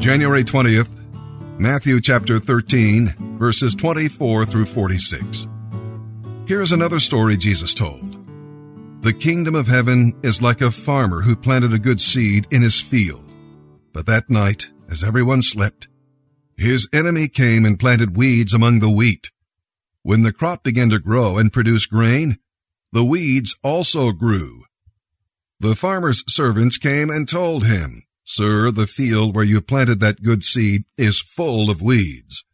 January 20th, Matthew chapter 13, verses 24 through 46. Here's another story Jesus told. The kingdom of heaven is like a farmer who planted a good seed in his field. But that night, as everyone slept, his enemy came and planted weeds among the wheat. When the crop began to grow and produce grain, the weeds also grew. The farmer's servants came and told him, Sir, the field where you planted that good seed is full of weeds.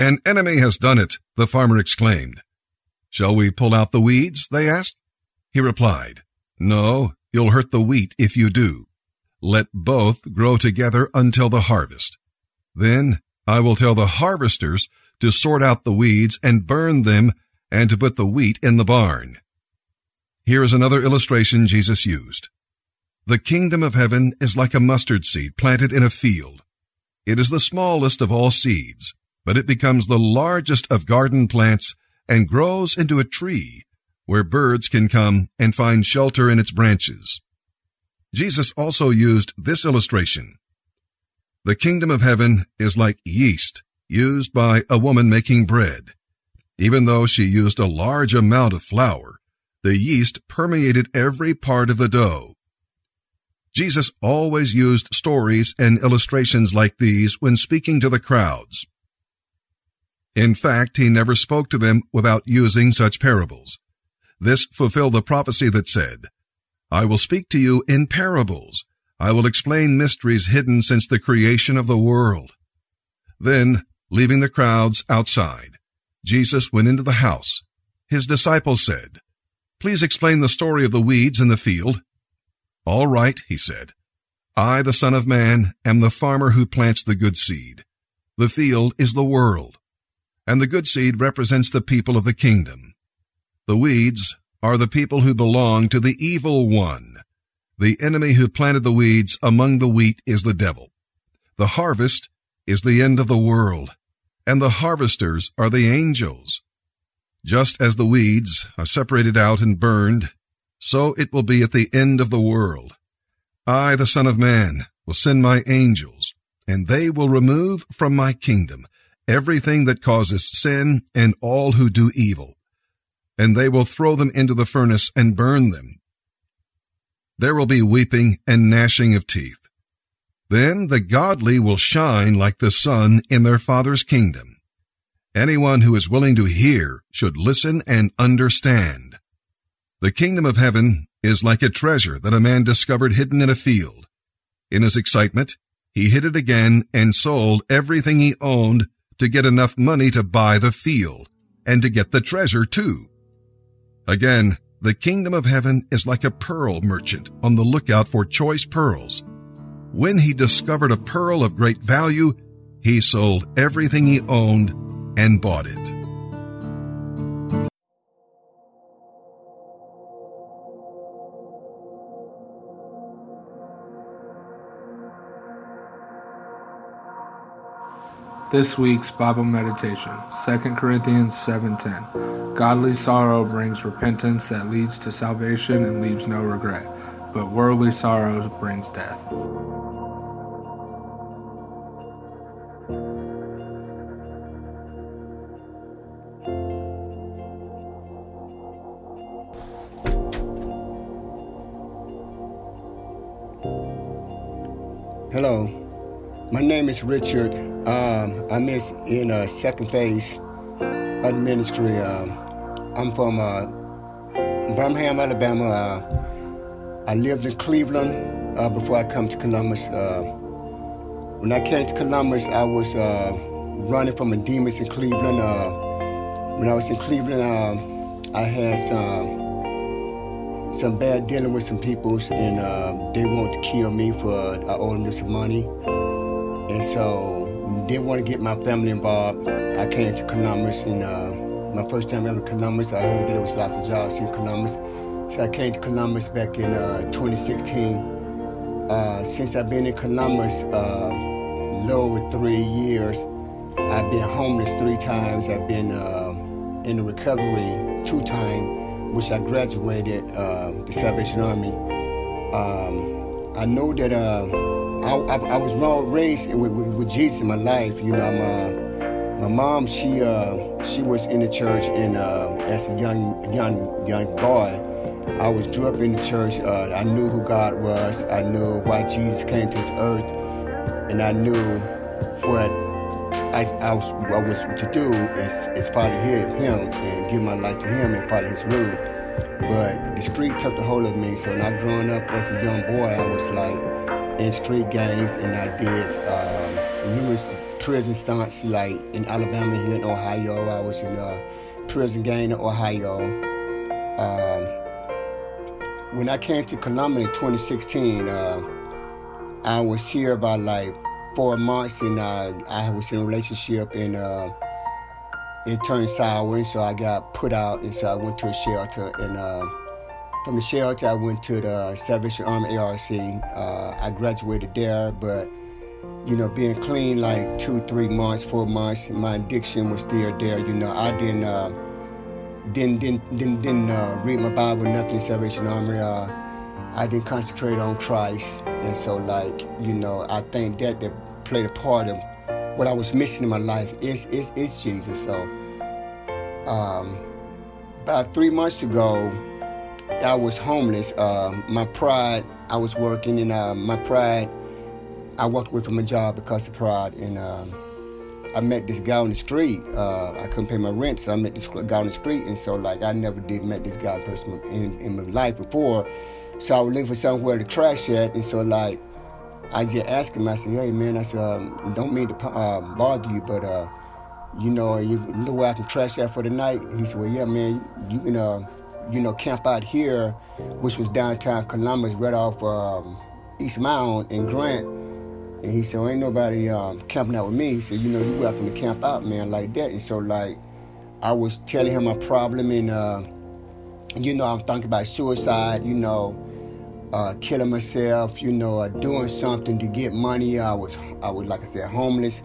An enemy has done it, the farmer exclaimed. Shall we pull out the weeds? they asked. He replied, No, you'll hurt the wheat if you do. Let both grow together until the harvest. Then I will tell the harvesters to sort out the weeds and burn them and to put the wheat in the barn. Here is another illustration Jesus used. The kingdom of heaven is like a mustard seed planted in a field. It is the smallest of all seeds, but it becomes the largest of garden plants and grows into a tree where birds can come and find shelter in its branches. Jesus also used this illustration. The kingdom of heaven is like yeast used by a woman making bread. Even though she used a large amount of flour, the yeast permeated every part of the dough. Jesus always used stories and illustrations like these when speaking to the crowds. In fact, he never spoke to them without using such parables. This fulfilled the prophecy that said, I will speak to you in parables I will explain mysteries hidden since the creation of the world. Then, leaving the crowds outside, Jesus went into the house. His disciples said, Please explain the story of the weeds in the field. All right, he said. I, the Son of Man, am the farmer who plants the good seed. The field is the world, and the good seed represents the people of the kingdom. The weeds are the people who belong to the evil one. The enemy who planted the weeds among the wheat is the devil. The harvest is the end of the world, and the harvesters are the angels. Just as the weeds are separated out and burned, so it will be at the end of the world. I, the Son of Man, will send my angels, and they will remove from my kingdom everything that causes sin and all who do evil. And they will throw them into the furnace and burn them. There will be weeping and gnashing of teeth. Then the godly will shine like the sun in their Father's kingdom. Anyone who is willing to hear should listen and understand. The kingdom of heaven is like a treasure that a man discovered hidden in a field. In his excitement, he hid it again and sold everything he owned to get enough money to buy the field and to get the treasure too. Again, the kingdom of heaven is like a pearl merchant on the lookout for choice pearls. When he discovered a pearl of great value, he sold everything he owned and bought it. This week's Bible meditation, 2 Corinthians 7:10. Godly sorrow brings repentance that leads to salvation and leaves no regret, but worldly sorrow brings death. Hello, my name is Richard. Um, I'm in a second phase of ministry. Um, I'm from uh, Birmingham, Alabama. Uh, I lived in Cleveland uh, before I come to Columbus. Uh, when I came to Columbus, I was uh, running from demons in Cleveland. Uh, when I was in Cleveland, I had some some bad dealing with some people, and they wanted to kill me for I owed them some money. And so, didn't want to get my family involved. I came to Columbus, and uh, my first time ever Columbus, I heard that there was lots of jobs in Columbus. So I came to Columbus back in uh, 2016. Uh, since I've been in Columbus, uh, little over three years, I've been homeless three times. I've been uh, in recovery two times, which I graduated uh, the Salvation Army. Um, I know that uh, I, I, I was raised with, with, with, Jesus in my life. You know, my my mom she uh, she was in the church, and uh, as a young young young boy, I was grew up in the church. Uh, I knew who God was. I knew why Jesus came to this earth, and I knew what I, I, was, I was to do is, is follow him and give my life to Him and follow His rule. But the street took the hold of me. So I growing up as a young boy, I was like street gangs, and I did um, numerous prison stunts, like in Alabama, here in Ohio. I was in a prison gang in Ohio. Um, when I came to Columbia in 2016, uh, I was here about like four months, and uh, I was in a relationship, and uh, it turned sour, and so I got put out, and so I went to a shelter, and uh, from the shelter I went to the Salvation Army ARC. Uh, I graduated there, but you know, being clean like two, three months, four months, my addiction was still there. You know, I didn't uh, didn't didn't didn't, didn't uh, read my Bible, nothing. In Salvation Army. I didn't concentrate on Christ, and so like you know, I think that that played a part of what I was missing in my life is is, is Jesus. So, um, about three months ago, I was homeless. Uh, my pride, I was working, and uh, my pride, I walked away from my job because of pride, and um, I met this guy on the street. Uh, I couldn't pay my rent, so I met this guy on the street, and so like I never did met this guy in person in, in my life before. So I was looking for somewhere to crash at, and so like I just asked him. I said, "Hey man, I said um, don't mean to bother you, but uh, you know, you know where I can crash at for the night." He said, "Well, yeah, man, you, you know, you know, camp out here, which was downtown Columbus, right off um, East Mound and Grant." And he said, well, "Ain't nobody um, camping out with me." He said, "You know, you welcome to camp out, man, like that." And so like, I was telling him my problem, and uh, you know, I'm thinking about suicide, you know uh, killing myself, you know, uh, doing something to get money. I was, I was like I said, homeless,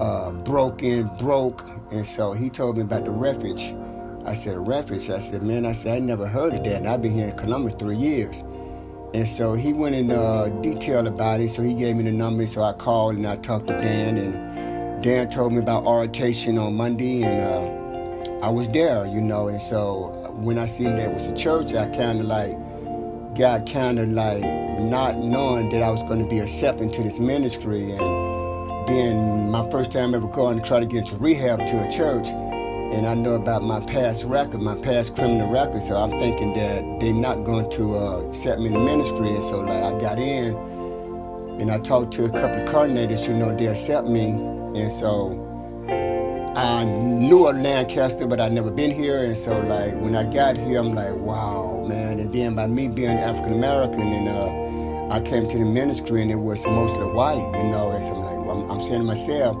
uh, broken, broke, and so he told me about the refuge. I said, a refuge. I said, man, I said I never heard of that, and I've been here in Columbus three years. And so he went in uh, detail about it. So he gave me the number. So I called and I talked to Dan, and Dan told me about orientation on Monday, and uh, I was there, you know. And so when I seen that was a church, I kind of like got kind of like not knowing that I was going to be accepted to this ministry and being my first time ever going to try to get into rehab to a church. And I know about my past record, my past criminal record, so I'm thinking that they're not going to uh, accept me in the ministry. And so like I got in and I talked to a couple of coordinators who know they accept me. And so I knew of Lancaster, but I'd never been here. And so, like, when I got here, I'm like, wow, man. And then by me being African American, and uh, I came to the ministry, and it was mostly white, you know. And so I'm like, I'm, I'm saying to myself,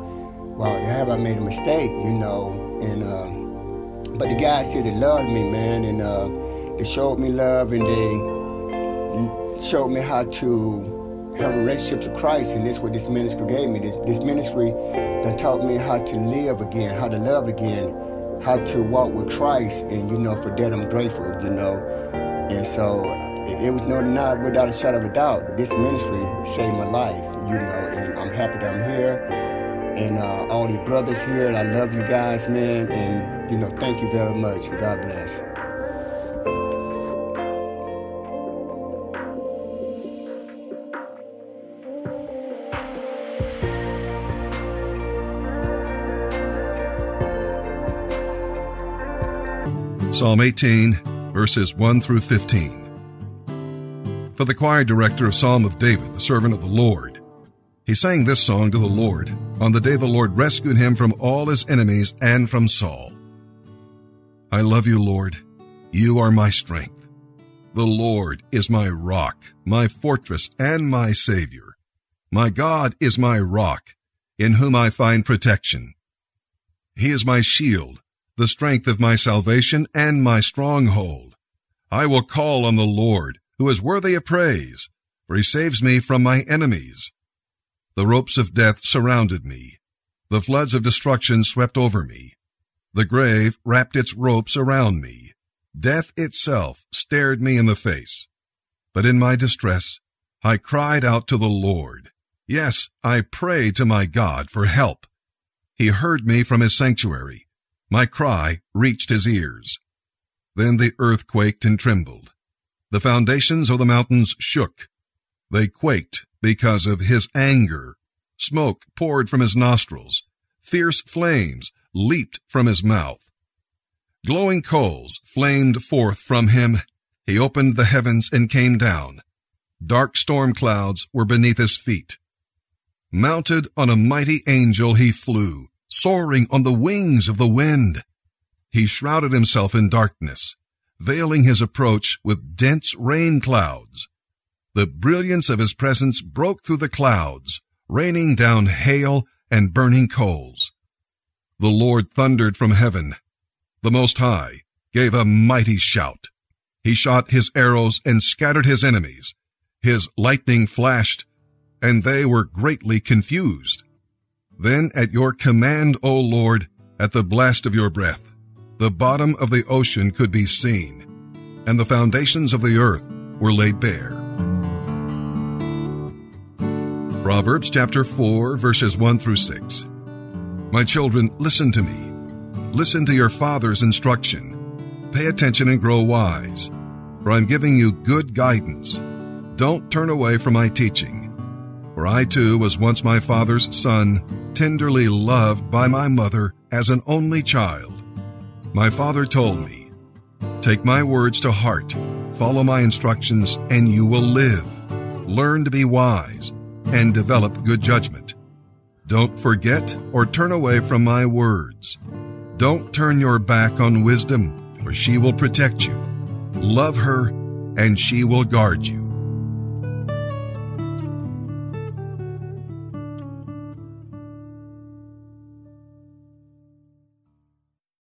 wow, have I made a mistake, you know? And uh, but the guys here, they loved me, man, and uh, they showed me love, and they showed me how to have a relationship to Christ, and this what this ministry gave me. This, this ministry that taught me how to live again, how to love again, how to walk with Christ, and you know, for that I'm grateful, you know. And so it, was no not without a shadow of a doubt. This ministry saved my life, you know, and I'm happy that I'm here. And uh, all the brothers here, And I love you guys, man, and you know, thank you very much. God bless. Psalm 18, verses 1 through 15. For the choir director of Psalm of David, the servant of the Lord, he sang this song to the Lord on the day the Lord rescued him from all his enemies and from Saul. I love you, Lord. You are my strength. The Lord is my rock, my fortress, and my Savior. My God is my rock, in whom I find protection. He is my shield the strength of my salvation and my stronghold. I will call on the Lord, who is worthy of praise, for he saves me from my enemies. The ropes of death surrounded me. The floods of destruction swept over me. The grave wrapped its ropes around me. Death itself stared me in the face. But in my distress, I cried out to the Lord, Yes, I prayed to my God for help. He heard me from his sanctuary. My cry reached his ears. Then the earth quaked and trembled. The foundations of the mountains shook. They quaked because of his anger. Smoke poured from his nostrils. Fierce flames leaped from his mouth. Glowing coals flamed forth from him. He opened the heavens and came down. Dark storm clouds were beneath his feet. Mounted on a mighty angel, he flew, soaring on the wings of the wind. He shrouded himself in darkness, veiling his approach with dense rain clouds. The brilliance of his presence broke through the clouds, raining down hail and burning coals. The Lord thundered from heaven. The Most High gave a mighty shout. He shot his arrows and scattered his enemies. His lightning flashed, and they were greatly confused. Then at your command, O Lord, at the blast of your breath, the bottom of the ocean could be seen, and the foundations of the earth were laid bare. Proverbs chapter 4, verses 1 through 6. My children, listen to me. Listen to your father's instruction. Pay attention and grow wise, for I'm giving you good guidance. Don't turn away from my teaching. For I too was once my father's son, tenderly loved by my mother as an only child. My father told me, Take my words to heart, follow my instructions, and you will live. Learn to be wise and develop good judgment. Don't forget or turn away from my words. Don't turn your back on wisdom, for she will protect you. Love her, and she will guard you.